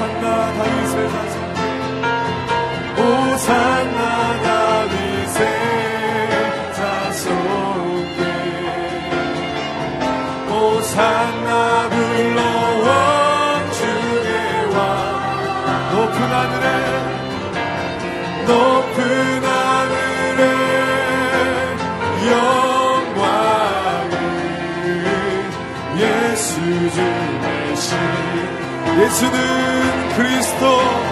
오산나 다윗의 자손 오산나 다윗의 자손께 오산나 불러온 주의 왕. 높은 하늘에 높은 예수는 그리스도.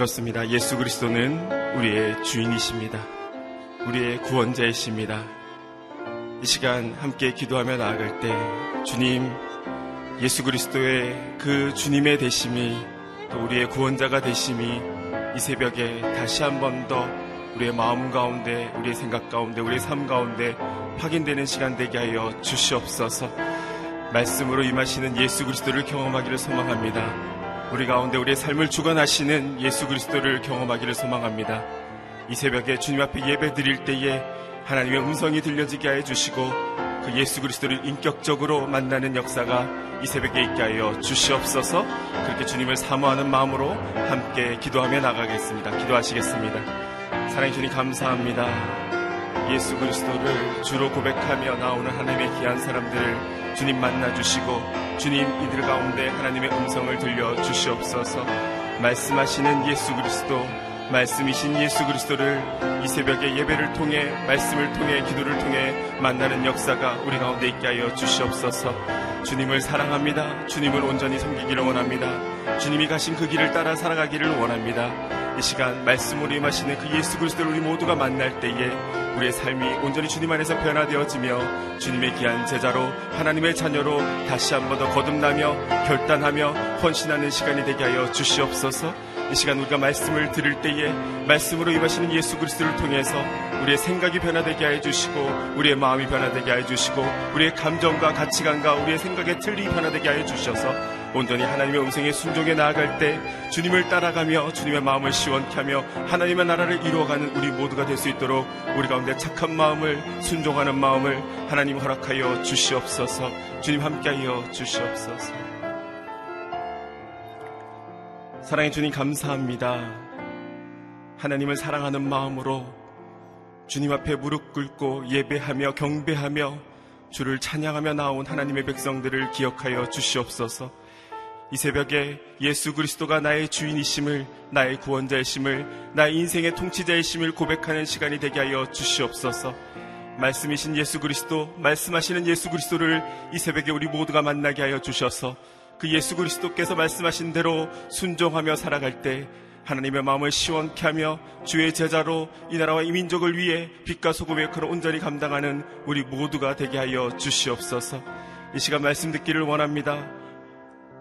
그렇습니다. 예수 그리스도는 우리의 주인이십니다. 우리의 구원자이십니다. 이 시간 함께 기도하며 나아갈 때 주님 예수 그리스도의 그 주님의 대심이 또 우리의 구원자가 되심이 이 새벽에 다시 한 번 더 우리의 마음 가운데 우리의 생각 가운데 우리의 삶 가운데 확인되는 시간 되게 하여 주시옵소서 말씀으로 임하시는 예수 그리스도를 경험하기를 소망합니다. 우리 가운데 우리의 삶을 주관하시는 예수 그리스도를 경험하기를 소망합니다. 이 새벽에 주님 앞에 예배 드릴 때에 하나님의 음성이 들려지게 해 주시고 그 예수 그리스도를 인격적으로 만나는 역사가 이 새벽에 있게 하여 주시옵소서 그렇게 주님을 사모하는 마음으로 함께 기도하며 나가겠습니다. 기도하시겠습니다. 사랑해 주님 감사합니다. 예수 그리스도를 주로 고백하며 나오는 하나님의 귀한 사람들을 주님 만나 주시고 주님 이들 가운데 하나님의 음성을 들려 주시옵소서 말씀하시는 예수 그리스도 말씀이신 예수 그리스도를 이 새벽에 예배를 통해 말씀을 통해 기도를 통해 만나는 역사가 우리 가운데 있게 하여 주시옵소서. 주님을 사랑합니다. 주님을 온전히 섬기기를 원합니다. 주님이 가신 그 길을 따라 살아가기를 원합니다. 이 시간 말씀으로 임하시는 그 예수 그리스도를 우리 모두가 만날 때에 우리의 삶이 온전히 주님 안에서 변화되어지며 주님의 귀한 제자로 하나님의 자녀로 다시 한 번 더 거듭나며 결단하며 헌신하는 시간이 되게 하여 주시옵소서. 이 시간 우리가 말씀을 들을 때에 말씀으로 임하시는 예수 그리스도를 통해서 우리의 생각이 변화되게 해 주시고 우리의 마음이 변화되게 해 주시고 우리의 감정과 가치관과 우리의 생각의 틀이 변화되게 하여 주셔서 온전히 하나님의 음성에 순종해 나아갈 때 주님을 따라가며 주님의 마음을 시원케 하며 하나님의 나라를 이루어가는 우리 모두가 될 수 있도록 우리 가운데 착한 마음을 순종하는 마음을 하나님 허락하여 주시옵소서 주님 함께하여 주시옵소서 사랑해 주님 감사합니다. 하나님을 사랑하는 마음으로 주님 앞에 무릎 꿇고 예배하며 경배하며 주를 찬양하며 나온 하나님의 백성들을 기억하여 주시옵소서. 이 새벽에 예수 그리스도가 나의 주인이심을, 나의 구원자이심을, 나의 인생의 통치자이심을 고백하는 시간이 되게 하여 주시옵소서. 말씀이신 예수 그리스도, 말씀하시는 예수 그리스도를 이 새벽에 우리 모두가 만나게 하여 주셔서 그 예수 그리스도께서 말씀하신 대로 순종하며 살아갈 때 하나님의 마음을 시원케 하며 주의 제자로 이 나라와 이 민족을 위해 빛과 소금의 역할을 온전히 감당하는 우리 모두가 되게 하여 주시옵소서. 이 시간 말씀 듣기를 원합니다.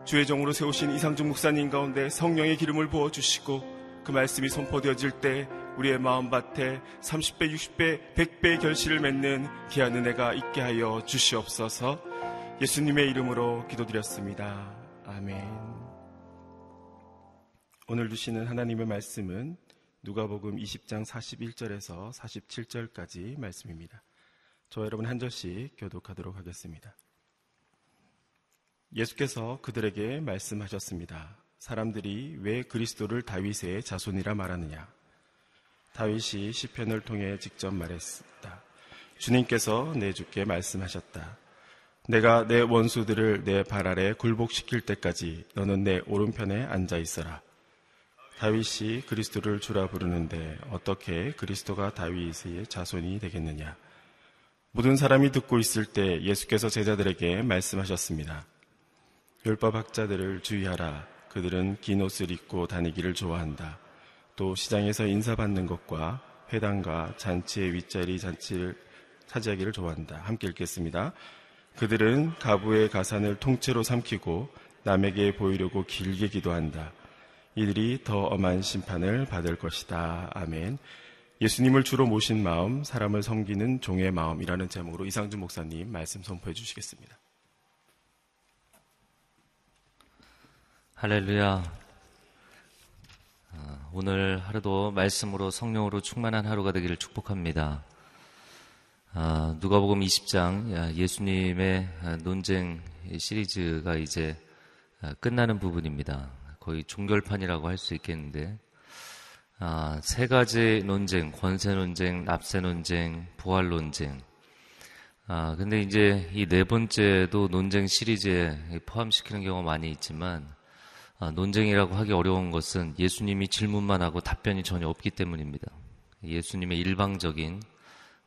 주의 종으로 세우신 이상중 목사님 가운데 성령의 기름을 부어 주시고 그 말씀이 선포되어질 때 우리의 마음밭에 30배, 60배, 100배의 결실을 맺는 귀한 은혜가 있게 하여 주시옵소서. 예수님의 이름으로 기도드렸습니다. 아멘. 오늘 주시는 하나님의 말씀은 누가복음 20장 41절에서 47절까지 말씀입니다. 저 여러분 한 절씩 교독하도록 하겠습니다. 예수께서 그들에게 말씀하셨습니다. 사람들이 왜 그리스도를 다윗의 자손이라 말하느냐? 다윗이 시편을 통해 직접 말했다. 주님께서 내 주께 말씀하셨다. 내가 내 원수들을 내 발 아래 굴복시킬 때까지 너는 내 오른편에 앉아 있어라. 다윗이 그리스도를 주라 부르는데 어떻게 그리스도가 다윗의 자손이 되겠느냐? 모든 사람이 듣고 있을 때 예수께서 제자들에게 말씀하셨습니다. 율법 학자들을 주의하라. 그들은 긴 옷을 입고 다니기를 좋아한다. 또 시장에서 인사받는 것과 회당과 잔치의 윗자리 잔치를 차지하기를 좋아한다. 함께 읽겠습니다. 그들은 가부의 가산을 통째로 삼키고 남에게 보이려고 길게 기도한다. 이들이 더 엄한 심판을 받을 것이다. 아멘. 예수님을 주로 모신 마음, 사람을 섬기는 종의 마음이라는 제목으로 이상준 목사님 말씀 선포해 주시겠습니다. 할렐루야. 아, 오늘 하루도 말씀으로 성령으로 충만한 하루가 되기를 축복합니다. 아, 누가복음 20장 예수님의 논쟁 시리즈가 이제 아, 끝나는 부분입니다. 거의 종결판이라고 할 수 있겠는데 아, 세 가지 논쟁, 권세 논쟁, 납세 논쟁, 부활 논쟁. 아, 근데 이제 이 네 번째도 논쟁 시리즈에 포함시키는 경우가 많이 있지만 아, 논쟁이라고 하기 어려운 것은 예수님이 질문만 하고 답변이 전혀 없기 때문입니다. 예수님의 일방적인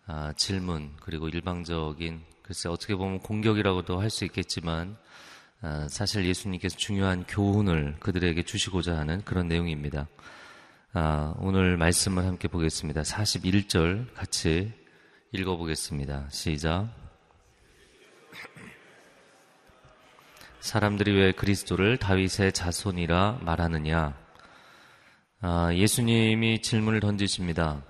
아, 질문 그리고 일방적인 글쎄 어떻게 보면 공격이라고도 할 수 있겠지만 아, 사실 예수님께서 중요한 교훈을 그들에게 주시고자 하는 그런 내용입니다. 아, 오늘 말씀을 함께 보겠습니다. 41절 같이 읽어보겠습니다. 시작. 사람들이 왜 그리스도를 다윗의 자손이라 말하느냐? 아, 예수님이 질문을 던지십니다.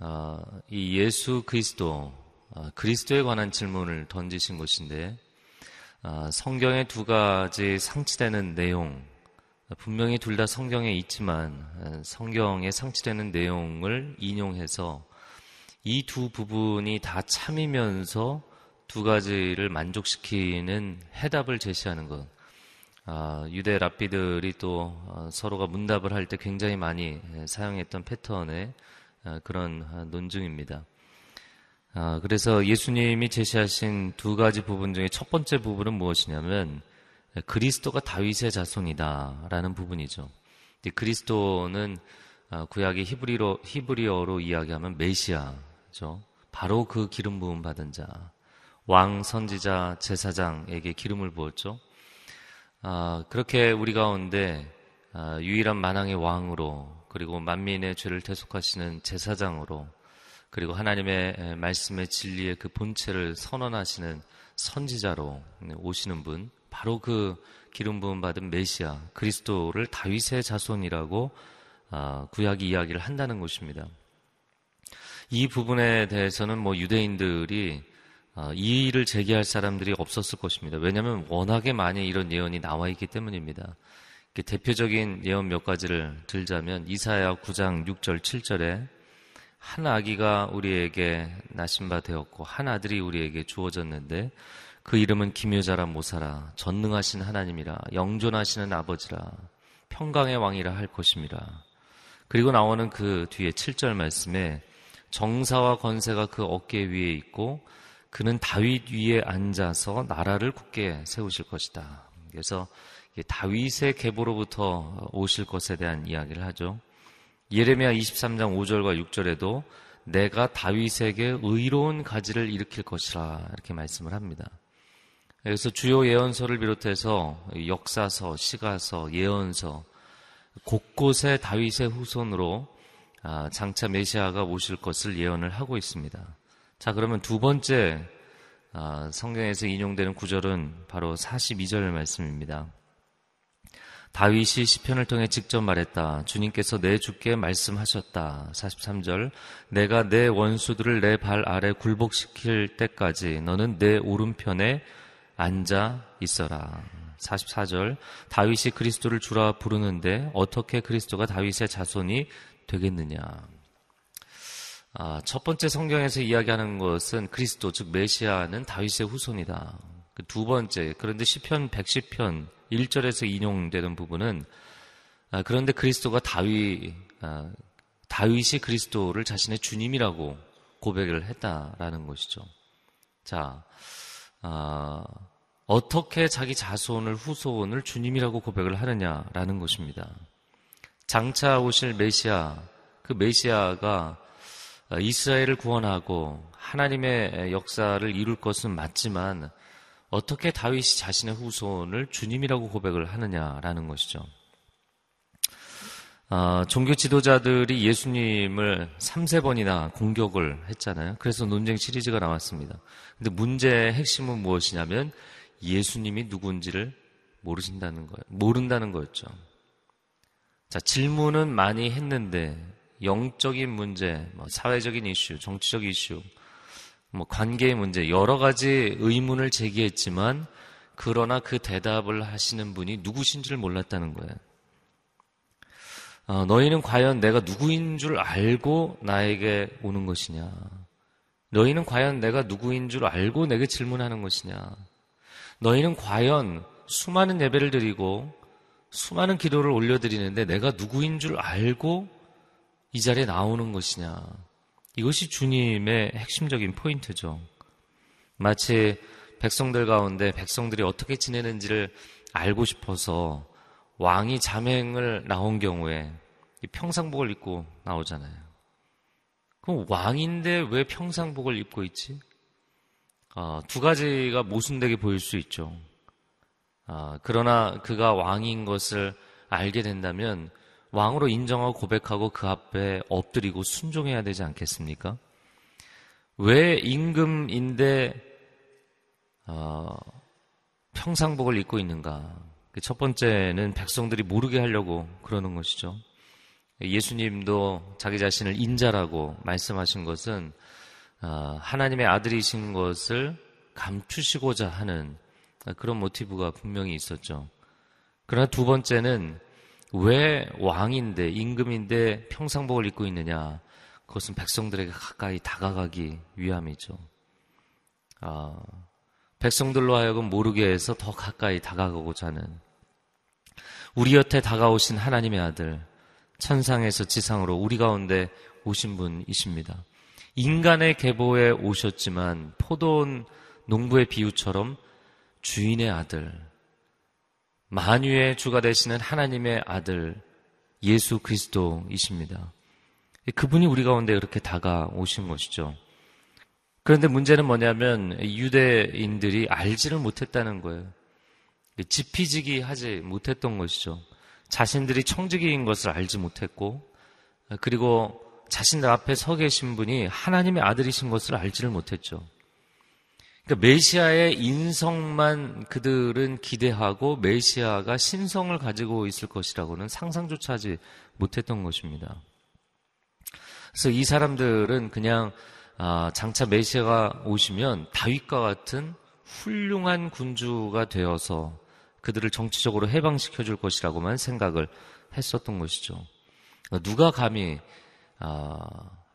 아, 이 예수 그리스도, 아, 그리스도에 관한 질문을 던지신 것인데, 아, 성경의 두 가지 상치되는 내용, 분명히 둘 다 성경에 있지만 어, 성경에 상치되는 내용을 인용해서 이 두 부분이 다 참이면서 두 가지를 만족시키는 해답을 제시하는 것. 아, 유대 랍비들이 또 어, 서로가 문답을 할 때 굉장히 많이 사용했던 패턴의 어, 그런 논증입니다. 아, 그래서 예수님이 제시하신 두 가지 부분 중에 첫 번째 부분은 무엇이냐면 그리스도가 다윗의 자손이다라는 부분이죠. 그리스도는 아, 구약의 히브리로, 히브리어로 이야기하면 메시아죠. 바로 그 기름 부음 받은 자. 왕, 선지자, 제사장에게 기름을 부었죠. 아, 그렇게 우리 가운데 아, 유일한 만왕의 왕으로 그리고 만민의 죄를 대속하시는 제사장으로 그리고 하나님의 말씀의 진리의 그 본체를 선언하시는 선지자로 오시는 분 바로 그 기름 부음 받은 메시아 그리스도를 다윗의 자손이라고 아, 구약이 이야기를 한다는 것입니다. 이 부분에 대해서는 뭐 유대인들이 아, 이의를 제기할 사람들이 없었을 것입니다. 왜냐하면 워낙에 많이 이런 예언이 나와 있기 때문입니다. 대표적인 예언 몇 가지를 들자면 이사야 9장 6절 7절에 한 아기가 우리에게 나신 바 되었고 한 아들이 우리에게 주어졌는데 그 이름은 기묘자라 모사라 전능하신 하나님이라 영존하시는 아버지라 평강의 왕이라 할 것임이라. 그리고 나오는 그 뒤에 7절 말씀에 정사와 건세가 그 어깨 위에 있고 그는 다윗 위에 앉아서 나라를 굳게 세우실 것이다. 그래서 다윗의 계보로부터 오실 것에 대한 이야기를 하죠. 예레미야 23장 5절과 6절에도 내가 다윗에게 의로운 가지를 일으킬 것이라 이렇게 말씀을 합니다. 그래서 주요 예언서를 비롯해서 역사서, 시가서, 예언서 곳곳에 다윗의 후손으로 아, 장차 메시아가 오실 것을 예언을 하고 있습니다. 자, 그러면 두 번째 아, 성경에서 인용되는 구절은 바로 42절 말씀입니다. 다윗이 시편을 통해 직접 말했다. 주님께서 내 주께 말씀하셨다. 43절. 내가 내 원수들을 내 발 아래 굴복시킬 때까지 너는 내 오른편에 앉아 있어라. 44절 다윗이 그리스도를 주라 부르는데 어떻게 그리스도가 다윗의 자손이 되겠느냐. 아, 첫 번째 성경에서 이야기하는 것은 그리스도 즉 메시아는 다윗의 후손이다. 그 두 번째 그런데 시편 110편 1절에서 인용되는 부분은 아, 그런데 그리스도가 다윗 아, 다윗이 그리스도를 자신의 주님이라고 고백을 했다라는 것이죠. 자, 아, 어떻게 자기 자손을 후손을 주님이라고 고백을 하느냐라는 것입니다. 장차 오실 메시아, 그 메시아가 이스라엘을 구원하고 하나님의 역사를 이룰 것은 맞지만 어떻게 다윗이 자신의 후손을 주님이라고 고백을 하느냐라는 것이죠. 아, 종교 지도자들이 예수님을 3, 세 번이나 공격을 했잖아요. 그래서 논쟁 시리즈가 나왔습니다. 근데 문제의 핵심은 무엇이냐면 예수님이 누군지를 모르신다는 거예요. 모른다는 거였죠. 자, 질문은 많이 했는데 영적인 문제, 뭐 사회적인 이슈, 정치적 이슈, 뭐 관계의 문제 여러 가지 의문을 제기했지만 그러나 그 대답을 하시는 분이 누구신지를 몰랐다는 거예요. 어, 너희는 과연 내가 누구인 줄 알고 나에게 오는 것이냐? 너희는 과연 내가 누구인 줄 알고 내게 질문하는 것이냐? 너희는 과연 수많은 예배를 드리고 수많은 기도를 올려드리는데 내가 누구인 줄 알고 이 자리에 나오는 것이냐? 이것이 주님의 핵심적인 포인트죠. 마치 백성들 가운데 백성들이 어떻게 지내는지를 알고 싶어서 왕이 자맹을 나온 경우에 평상복을 입고 나오잖아요. 그럼 왕인데 왜 평상복을 입고 있지? 어, 두 가지가 모순되게 보일 수 있죠. 어, 그러나 그가 왕인 것을 알게 된다면 왕으로 인정하고 고백하고 그 앞에 엎드리고 순종해야 되지 않겠습니까? 왜 임금인데 어, 평상복을 입고 있는가? 그첫 번째는 백성들이 모르게 하려고 그러는 것이죠. 예수님도 자기 자신을 인자라고 말씀하신 것은 어, 하나님의 아들이신 것을 감추시고자 하는 그런 모티브가 분명히 있었죠. 그러나 두 번째는 왜 왕인데 임금인데 평상복을 입고 있느냐? 그것은 백성들에게 가까이 다가가기 위함이죠. 아, 백성들로 하여금 모르게 해서 더 가까이 다가가고자 하는 우리 곁에 다가오신 하나님의 아들 천상에서 지상으로 우리 가운데 오신 분이십니다. 인간의 계보에 오셨지만 포도원 농부의 비유처럼 주인의 아들, 만유의 주가 되시는 하나님의 아들 예수 그리스도이십니다. 그분이 우리 가운데 이렇게 다가오신 것이죠. 그런데 문제는 뭐냐면 유대인들이 알지를 못했다는 거예요. 지피지기 하지 못했던 것이죠. 자신들이 청지기인 것을 알지 못했고, 그리고 자신들 앞에 서 계신 분이 하나님의 아들이신 것을 알지를 못했죠. 그러니까 메시아의 인성만 그들은 기대하고 메시아가 신성을 가지고 있을 것이라고는 상상조차 하지 못했던 것입니다. 그래서 이 사람들은 그냥 아, 장차 메시아가 오시면 다윗과 같은 훌륭한 군주가 되어서 그들을 정치적으로 해방시켜 줄 것이라고만 생각을 했었던 것이죠. 누가 감히 아,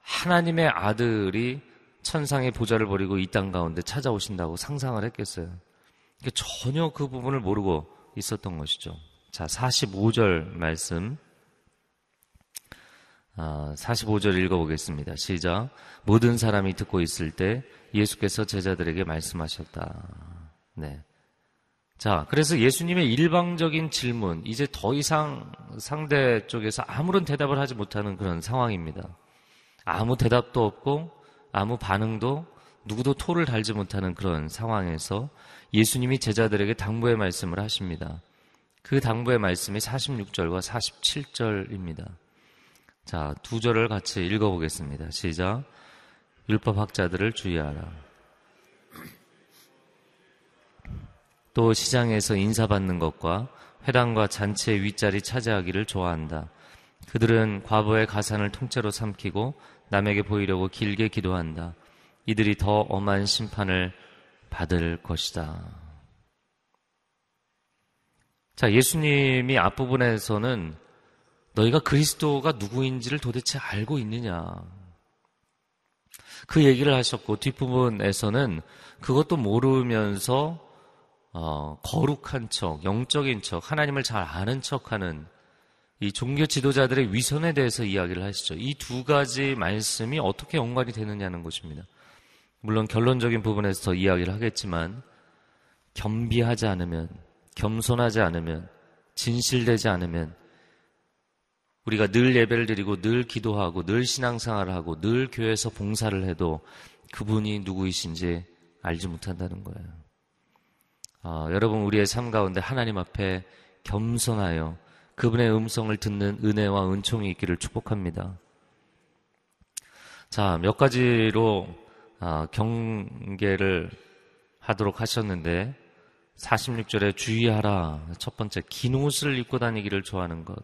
하나님의 아들이 천상의 보좌를 버리고 이 땅 가운데 찾아오신다고 상상을 했겠어요. 전혀 그 부분을 모르고 있었던 것이죠. 자, 45절 말씀. 아, 45절 읽어보겠습니다. 시작. 모든 사람이 듣고 있을 때 예수께서 제자들에게 말씀하셨다. 네. 자, 그래서 예수님의 일방적인 질문, 이제 더 이상 상대 쪽에서 아무런 대답을 하지 못하는 그런 상황입니다. 아무 대답도 없고 아무 반응도 누구도 토를 달지 못하는 그런 상황에서 예수님이 제자들에게 당부의 말씀을 하십니다. 그 당부의 말씀이 46절과 47절입니다. 자, 두 절을 같이 읽어보겠습니다. 시작. 율법학자들을 주의하라. 또 시장에서 인사받는 것과 회당과 잔치의 윗자리 차지하기를 좋아한다. 그들은 과거의 가산을 통째로 삼키고 남에게 보이려고 길게 기도한다. 이들이 더 엄한 심판을 받을 것이다. 자, 예수님이 앞부분에서는 너희가 그리스도가 누구인지를 도대체 알고 있느냐. 그 얘기를 하셨고, 뒷부분에서는 그것도 모르면서, 어, 거룩한 척, 영적인 척, 하나님을 잘 아는 척 하는 이 종교 지도자들의 위선에 대해서 이야기를 하시죠. 이 두 가지 말씀이 어떻게 연관이 되느냐는 것입니다. 물론 결론적인 부분에서 더 이야기를 하겠지만 겸비하지 않으면 겸손하지 않으면 진실되지 않으면 우리가 늘 예배를 드리고 늘 기도하고 늘 신앙생활을 하고 늘 교회에서 봉사를 해도 그분이 누구이신지 알지 못한다는 거예요. 아, 여러분 우리의 삶 가운데 하나님 앞에 겸손하여 그분의 음성을 듣는 은혜와 은총이 있기를 축복합니다. 자, 몇 가지로 아, 경계를 하도록 하셨는데 46절에 주의하라. 첫 번째, 긴 옷을 입고 다니기를 좋아하는 것.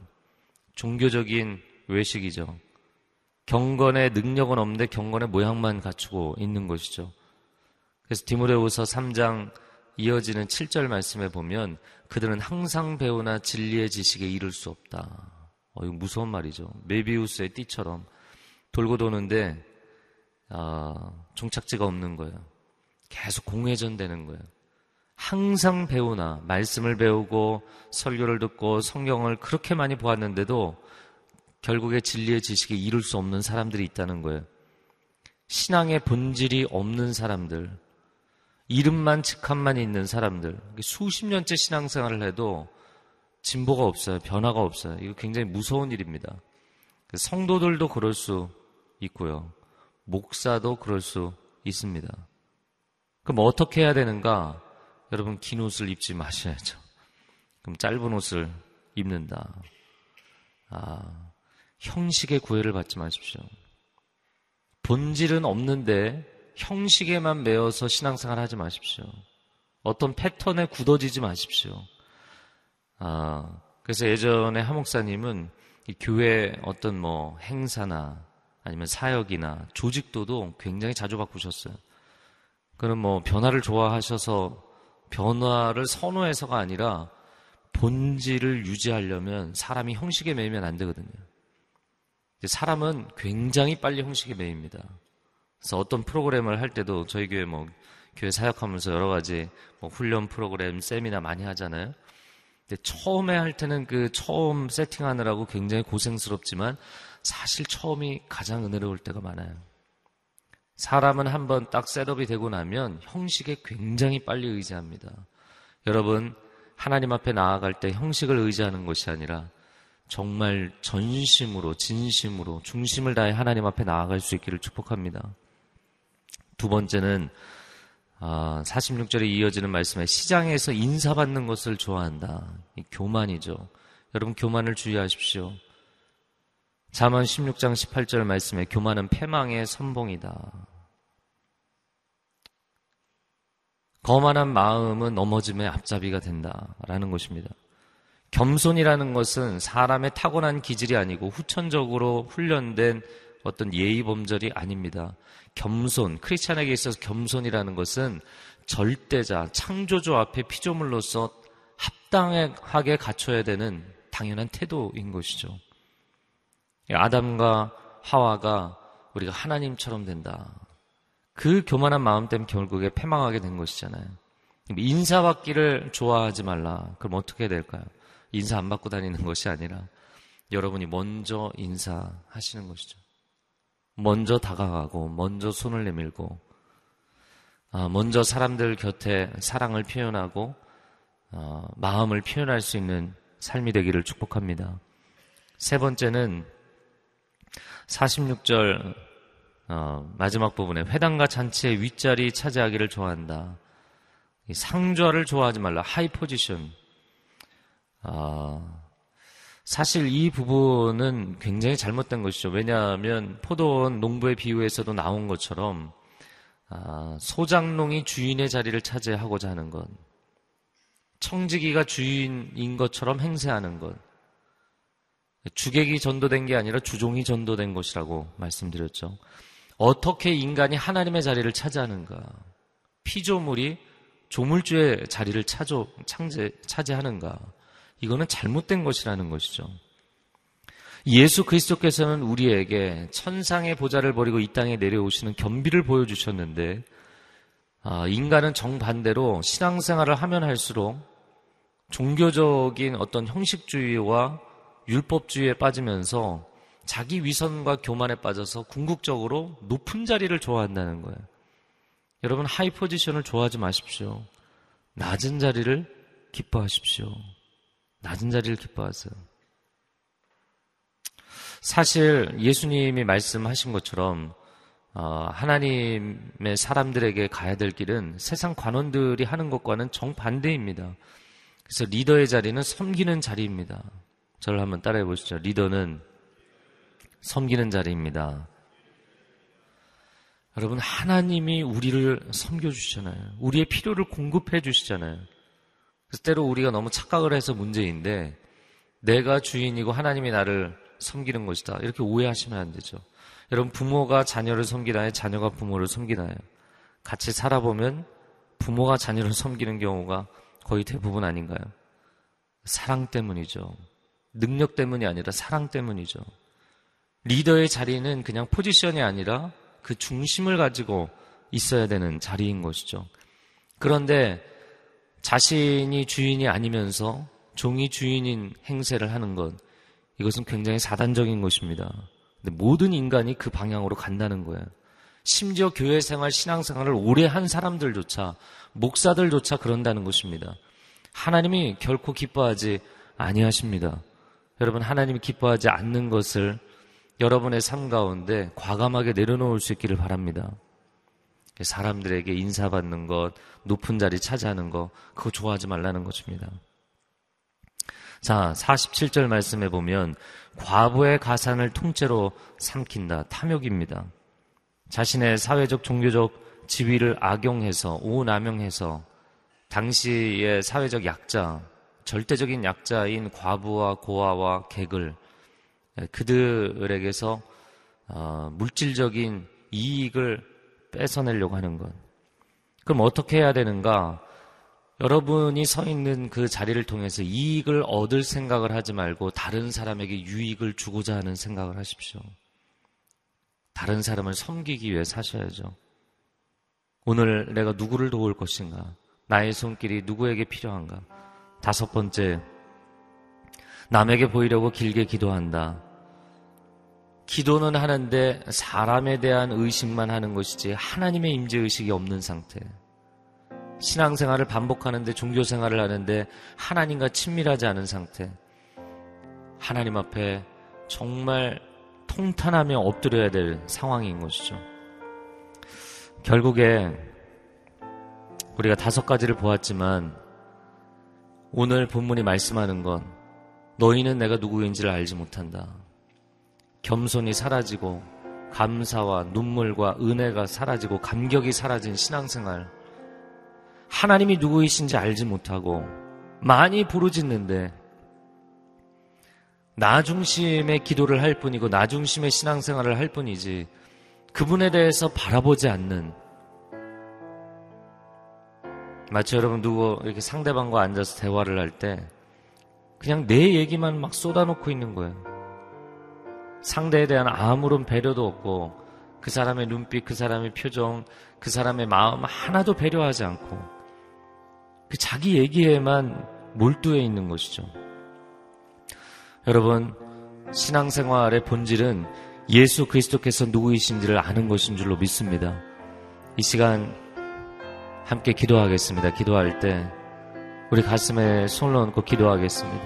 종교적인 외식이죠. 경건의 능력은 없는데 경건의 모양만 갖추고 있는 것이죠. 그래서 디모데후서 3장 이어지는 7절 말씀에 보면 그들은 항상 배우나 진리의 지식에 이를 수 없다. 어, 이거 무서운 말이죠. 메비우스의 띠처럼 돌고 도는데 아, 종착지가 없는 거예요. 계속 공회전되는 거예요. 항상 배우나 말씀을 배우고 설교를 듣고 성경을 그렇게 많이 보았는데도 결국에 진리의 지식에 이룰 수 없는 사람들이 있다는 거예요. 신앙의 본질이 없는 사람들, 이름만 직함만 있는 사람들, 수십 년째 신앙생활을 해도 진보가 없어요. 변화가 없어요. 이거 굉장히 무서운 일입니다. 성도들도 그럴 수 있고요. 목사도 그럴 수 있습니다. 그럼 어떻게 해야 되는가? 여러분 긴 옷을 입지 마셔야죠. 그럼 짧은 옷을 입는다. 아, 형식의 구애를 받지 마십시오. 본질은 없는데 형식에만 매어서 신앙생활 하지 마십시오. 어떤 패턴에 굳어지지 마십시오. 아, 그래서 예전에 하 목사님은 교회 어떤 뭐 행사나 아니면 사역이나 조직도도 굉장히 자주 바꾸셨어요. 그럼 뭐 변화를 좋아하셔서 변화를 선호해서가 아니라 본질을 유지하려면 사람이 형식에 매이면 안 되거든요. 사람은 굉장히 빨리 형식에 매입니다. 그래서 어떤 프로그램을 할 때도 저희 교회 뭐 교회 사역하면서 여러 가지 뭐 훈련 프로그램, 세미나 많이 하잖아요. 근데 처음에 할 때는 그 처음 세팅하느라고 굉장히 고생스럽지만 사실 처음이 가장 은혜로울 때가 많아요. 사람은 한번 딱 셋업이 되고 나면 형식에 굉장히 빨리 의지합니다. 여러분, 하나님 앞에 나아갈 때 형식을 의지하는 것이 아니라 정말 전심으로, 진심으로, 중심을 다해 하나님 앞에 나아갈 수 있기를 축복합니다. 두 번째는 46절에 아, 이어지는 말씀에 시장에서 인사받는 것을 좋아한다. 교만이죠. 여러분 교만을 주의하십시오. 잠언 16장 18절 말씀에 교만은 패망의 선봉이다. 거만한 마음은 넘어짐의 앞잡이가 된다라는 것입니다. 겸손이라는 것은 사람의 타고난 기질이 아니고 후천적으로 훈련된 어떤 예의 범절이 아닙니다. 겸손, 크리스찬에게 있어서 겸손이라는 것은 절대자, 창조주 앞에 피조물로서 합당하게 갖춰야 되는 당연한 태도인 것이죠. 아담과 하와가 우리가 하나님처럼 된다. 그 교만한 마음 때문에 결국에 패망하게 된 것이잖아요. 인사받기를 좋아하지 말라. 그럼 어떻게 될까요? 인사 안 받고 다니는 것이 아니라 여러분이 먼저 인사하시는 것이죠. 먼저 다가가고, 먼저 손을 내밀고, 아, 먼저 사람들 곁에 사랑을 표현하고, 어, 마음을 표현할 수 있는 삶이 되기를 축복합니다. 세 번째는 46절 어, 마지막 부분에 회당과 잔치의 윗자리 차지하기를 좋아한다. 상좌를 좋아하지 말라. 하이 포지션. 아, 사실 이 부분은 굉장히 잘못된 것이죠. 왜냐하면 포도원 농부의 비유에서도 나온 것처럼 아, 소장농이 주인의 자리를 차지하고자 하는 것, 청지기가 주인인 것처럼 행세하는 것, 주객이 전도된 게 아니라 주종이 전도된 것이라고 말씀드렸죠. 어떻게 인간이 하나님의 자리를 차지하는가? 피조물이 조물주의 자리를 차조, 창제, 차지하는가? 이거는 잘못된 것이라는 것이죠. 예수 그리스도께서는 우리에게 천상의 보좌를 버리고 이 땅에 내려오시는 겸비를 보여주셨는데, 아, 인간은 정반대로 신앙생활을 하면 할수록 종교적인 어떤 형식주의와 율법주의에 빠지면서 자기 위선과 교만에 빠져서 궁극적으로 높은 자리를 좋아한다는 거예요. 여러분 하이 포지션을 좋아하지 마십시오. 낮은 자리를 기뻐하십시오. 낮은 자리를 기뻐하세요. 사실 예수님이 말씀하신 것처럼 어, 하나님의 사람들에게 가야 될 길은 세상 관원들이 하는 것과는 정반대입니다. 그래서 리더의 자리는 섬기는 자리입니다. 저를 한번 따라해 보시죠. 리더는 섬기는 자리입니다. 여러분, 하나님이 우리를 섬겨주시잖아요. 우리의 필요를 공급해 주시잖아요. 그래서 때로 우리가 너무 착각을 해서 문제인데, 내가 주인이고 하나님이 나를 섬기는 것이다. 이렇게 오해하시면 안 되죠. 여러분, 부모가 자녀를 섬기나요? 자녀가 부모를 섬기나요? 같이 살아보면 부모가 자녀를 섬기는 경우가 거의 대부분 아닌가요? 사랑 때문이죠. 능력 때문이 아니라 사랑 때문이죠. 리더의 자리는 그냥 포지션이 아니라 그 중심을 가지고 있어야 되는 자리인 것이죠. 그런데 자신이 주인이 아니면서 종이 주인인 행세를 하는 것, 이것은 굉장히 사단적인 것입니다. 근데 모든 인간이 그 방향으로 간다는 거예요. 심지어 교회 생활, 신앙 생활을 오래 한 사람들조차, 목사들조차 그런다는 것입니다. 하나님이 결코 기뻐하지 아니하십니다. 여러분, 하나님이 기뻐하지 않는 것을 여러분의 삶 가운데 과감하게 내려놓을 수 있기를 바랍니다. 사람들에게 인사받는 것, 높은 자리 차지하는 것, 그거 좋아하지 말라는 것입니다. 자, 47절 말씀해 보면 과부의 가산을 통째로 삼킨다. 탐욕입니다. 자신의 사회적 종교적 지위를 악용해서 오남용해서 당시의 사회적 약자, 절대적인 약자인 과부와 고아와 객을 그들에게서 어, 물질적인 이익을 뺏어내려고 하는 것. 그럼 어떻게 해야 되는가? 여러분이 서 있는 그 자리를 통해서 이익을 얻을 생각을 하지 말고 다른 사람에게 유익을 주고자 하는 생각을 하십시오. 다른 사람을 섬기기 위해 사셔야죠. 오늘 내가 누구를 도울 것인가? 나의 손길이 누구에게 필요한가? 다섯 번째, 남에게 보이려고 길게 기도한다. 기도는 하는데 사람에 대한 의식만 하는 것이지 하나님의 임재 의식이 없는 상태. 신앙생활을 반복하는데 종교생활을 하는데 하나님과 친밀하지 않은 상태. 하나님 앞에 정말 통탄하며 엎드려야 될 상황인 것이죠. 결국에 우리가 다섯 가지를 보았지만 오늘 본문이 말씀하는 건 너희는 내가 누구인지를 알지 못한다. 겸손이 사라지고 감사와 눈물과 은혜가 사라지고 감격이 사라진 신앙생활. 하나님이 누구이신지 알지 못하고 많이 부르짖는데 나 중심의 기도를 할 뿐이고 나 중심의 신앙생활을 할 뿐이지 그분에 대해서 바라보지 않는 마치 여러분 누구 이렇게 상대방과 앉아서 대화를 할 때 그냥 내 얘기만 막 쏟아놓고 있는 거예요. 상대에 대한 아무런 배려도 없고 그 사람의 눈빛, 그 사람의 표정, 그 사람의 마음 하나도 배려하지 않고 그 자기 얘기에만 몰두해 있는 것이죠. 여러분, 신앙생활의 본질은 예수 그리스도께서 누구이신지를 아는 것인 줄로 믿습니다. 이 시간 함께 기도하겠습니다. 기도할 때 우리 가슴에 손을 얹고 기도하겠습니다.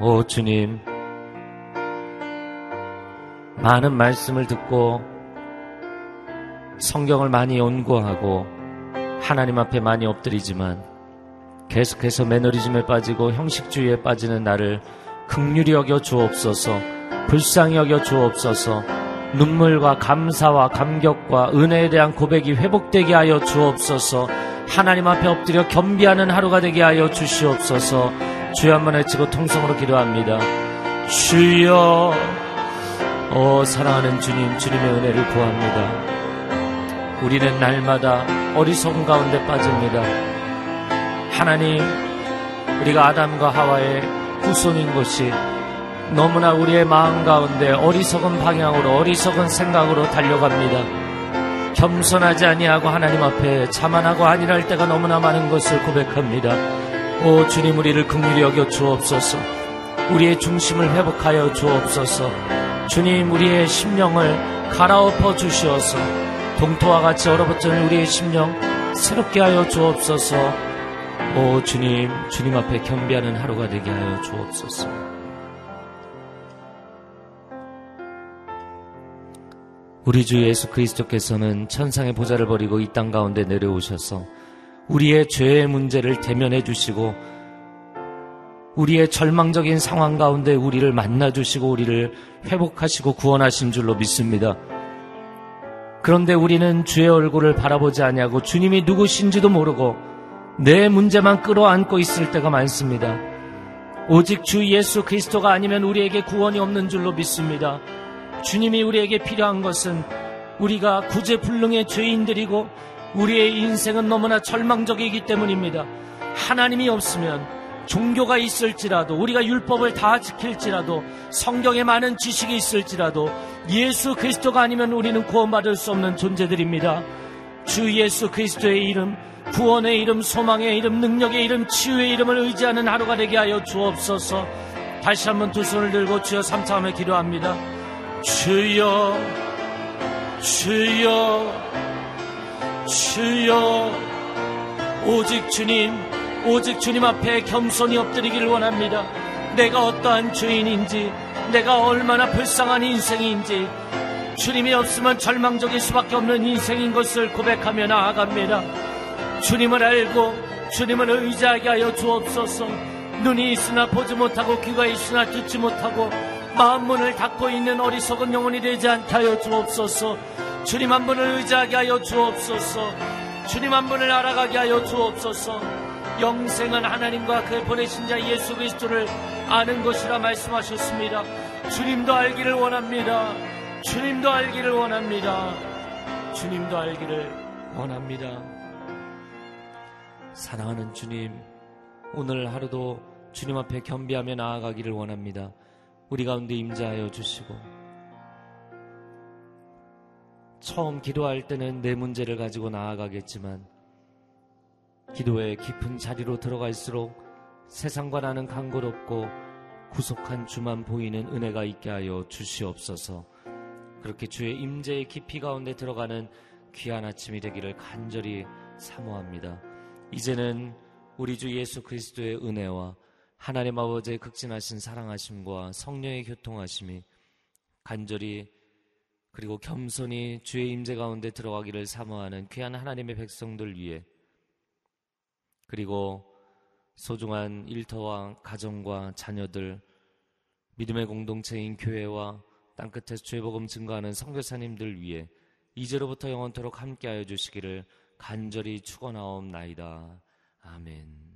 오 주님, 많은 말씀을 듣고 성경을 많이 연구하고 하나님 앞에 많이 엎드리지만 계속해서 매너리즘에 빠지고 형식주의에 빠지는 나를 극률이 여겨 주옵소서 불쌍히 여겨 주옵소서 눈물과 감사와 감격과 은혜에 대한 고백이 회복되게 하여 주옵소서 하나님 앞에 엎드려 겸비하는 하루가 되게 하여 주시옵소서. 주여 한번 외치고 통성으로 기도합니다. 주여 어 사랑하는 주님 주님의 은혜를 구합니다 우리는 날마다 어리석은 가운데 빠집니다. 하나님, 우리가 아담과 하와의 후손인 것이 너무나 우리의 마음 가운데 어리석은 방향으로 어리석은 생각으로 달려갑니다. 겸손하지 아니하고 하나님 앞에 자만하고 안일할 때가 너무나 많은 것을 고백합니다. 오 주님 우리를 긍휼히 여겨 주옵소서. 우리의 중심을 회복하여 주옵소서. 주님 우리의 심령을 갈아엎어 주시어서 동토와 같이 얼어붙은 우리의 심령 새롭게 하여 주옵소서. 오 주님, 주님 앞에 겸비하는 하루가 되게 하여 주옵소서. 우리 주 예수 그리스도께서는 천상의 보좌를 버리고 이 땅 가운데 내려오셔서 우리의 죄의 문제를 대면해 주시고 우리의 절망적인 상황 가운데 우리를 만나 주시고 우리를 회복하시고 구원하신 줄로 믿습니다. 그런데 우리는 주의 얼굴을 바라보지 아니하고 주님이 누구신지도 모르고 내 문제만 끌어안고 있을 때가 많습니다. 오직 주 예수 그리스도가 아니면 우리에게 구원이 없는 줄로 믿습니다. 주님이 우리에게 필요한 것은 우리가 구제불능의 죄인들이고 우리의 인생은 너무나 절망적이기 때문입니다. 하나님이 없으면 종교가 있을지라도 우리가 율법을 다 지킬지라도 성경에 많은 지식이 있을지라도 예수 그리스도가 아니면 우리는 구원받을 수 없는 존재들입니다. 주 예수 그리스도의 이름, 구원의 이름, 소망의 이름, 능력의 이름, 치유의 이름을 의지하는 하루가 되게 하여 주옵소서. 다시 한번 두 손을 들고 주여 삼창하며 기도합니다. 주여, 주여, 주여, 오직 주님, 오직 주님 앞에 겸손히 엎드리기를 원합니다. 내가 어떠한 죄인인지, 내가 얼마나 불쌍한 인생인지, 주님이 없으면 절망적일 수밖에 없는 인생인 것을 고백하며 나아갑니다. 주님을 알고 주님을 의지하게 하여 주옵소서. 눈이 있으나 보지 못하고 귀가 있으나 듣지 못하고 마음 문을 닫고 있는 어리석은 영혼이 되지 않게 하여 주옵소서 주님 한 분을 의지하게 하여 주옵소서 주님 한 분을 알아가게 하여 주옵소서 영생은 하나님과 그 보내신 자 예수 그리스도를 아는 것이라 말씀하셨습니다. 주님도 알기를 원합니다. 주님도 알기를 원합니다. 주님도 알기를 원합니다. 사랑하는 주님 오늘 하루도 주님 앞에 겸비하며 나아가기를 원합니다. 우리 가운데 임자하여 주시고 처음 기도할 때는 내 문제를 가지고 나아가겠지만 기도의 깊은 자리로 들어갈수록 세상과 나는 간거롭고 구속한 주만 보이는 은혜가 있게 하여 주시옵소서. 그렇게 주의 임재의 깊이 가운데 들어가는 귀한 아침이 되기를 간절히 사모합니다. 이제는 우리 주 예수 그리스도의 은혜와 하나님 아버지의 극진하신 사랑하심과 성령의 교통하심이 간절히 그리고 겸손히 주의 임재 가운데 들어가기를 사모하는 귀한 하나님의 백성들 위해 그리고 소중한 일터와 가정과 자녀들 믿음의 공동체인 교회와 땅끝에서 주의 복음 증거하는 성교사님들 위해 이제로부터 영원토록 함께하여 주시기를 간절히 축원하옵나이다. 아멘.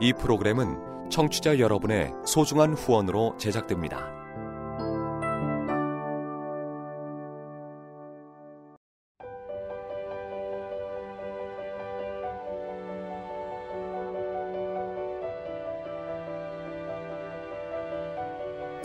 이 프로그램은 청취자 여러분의 소중한 후원으로 제작됩니다.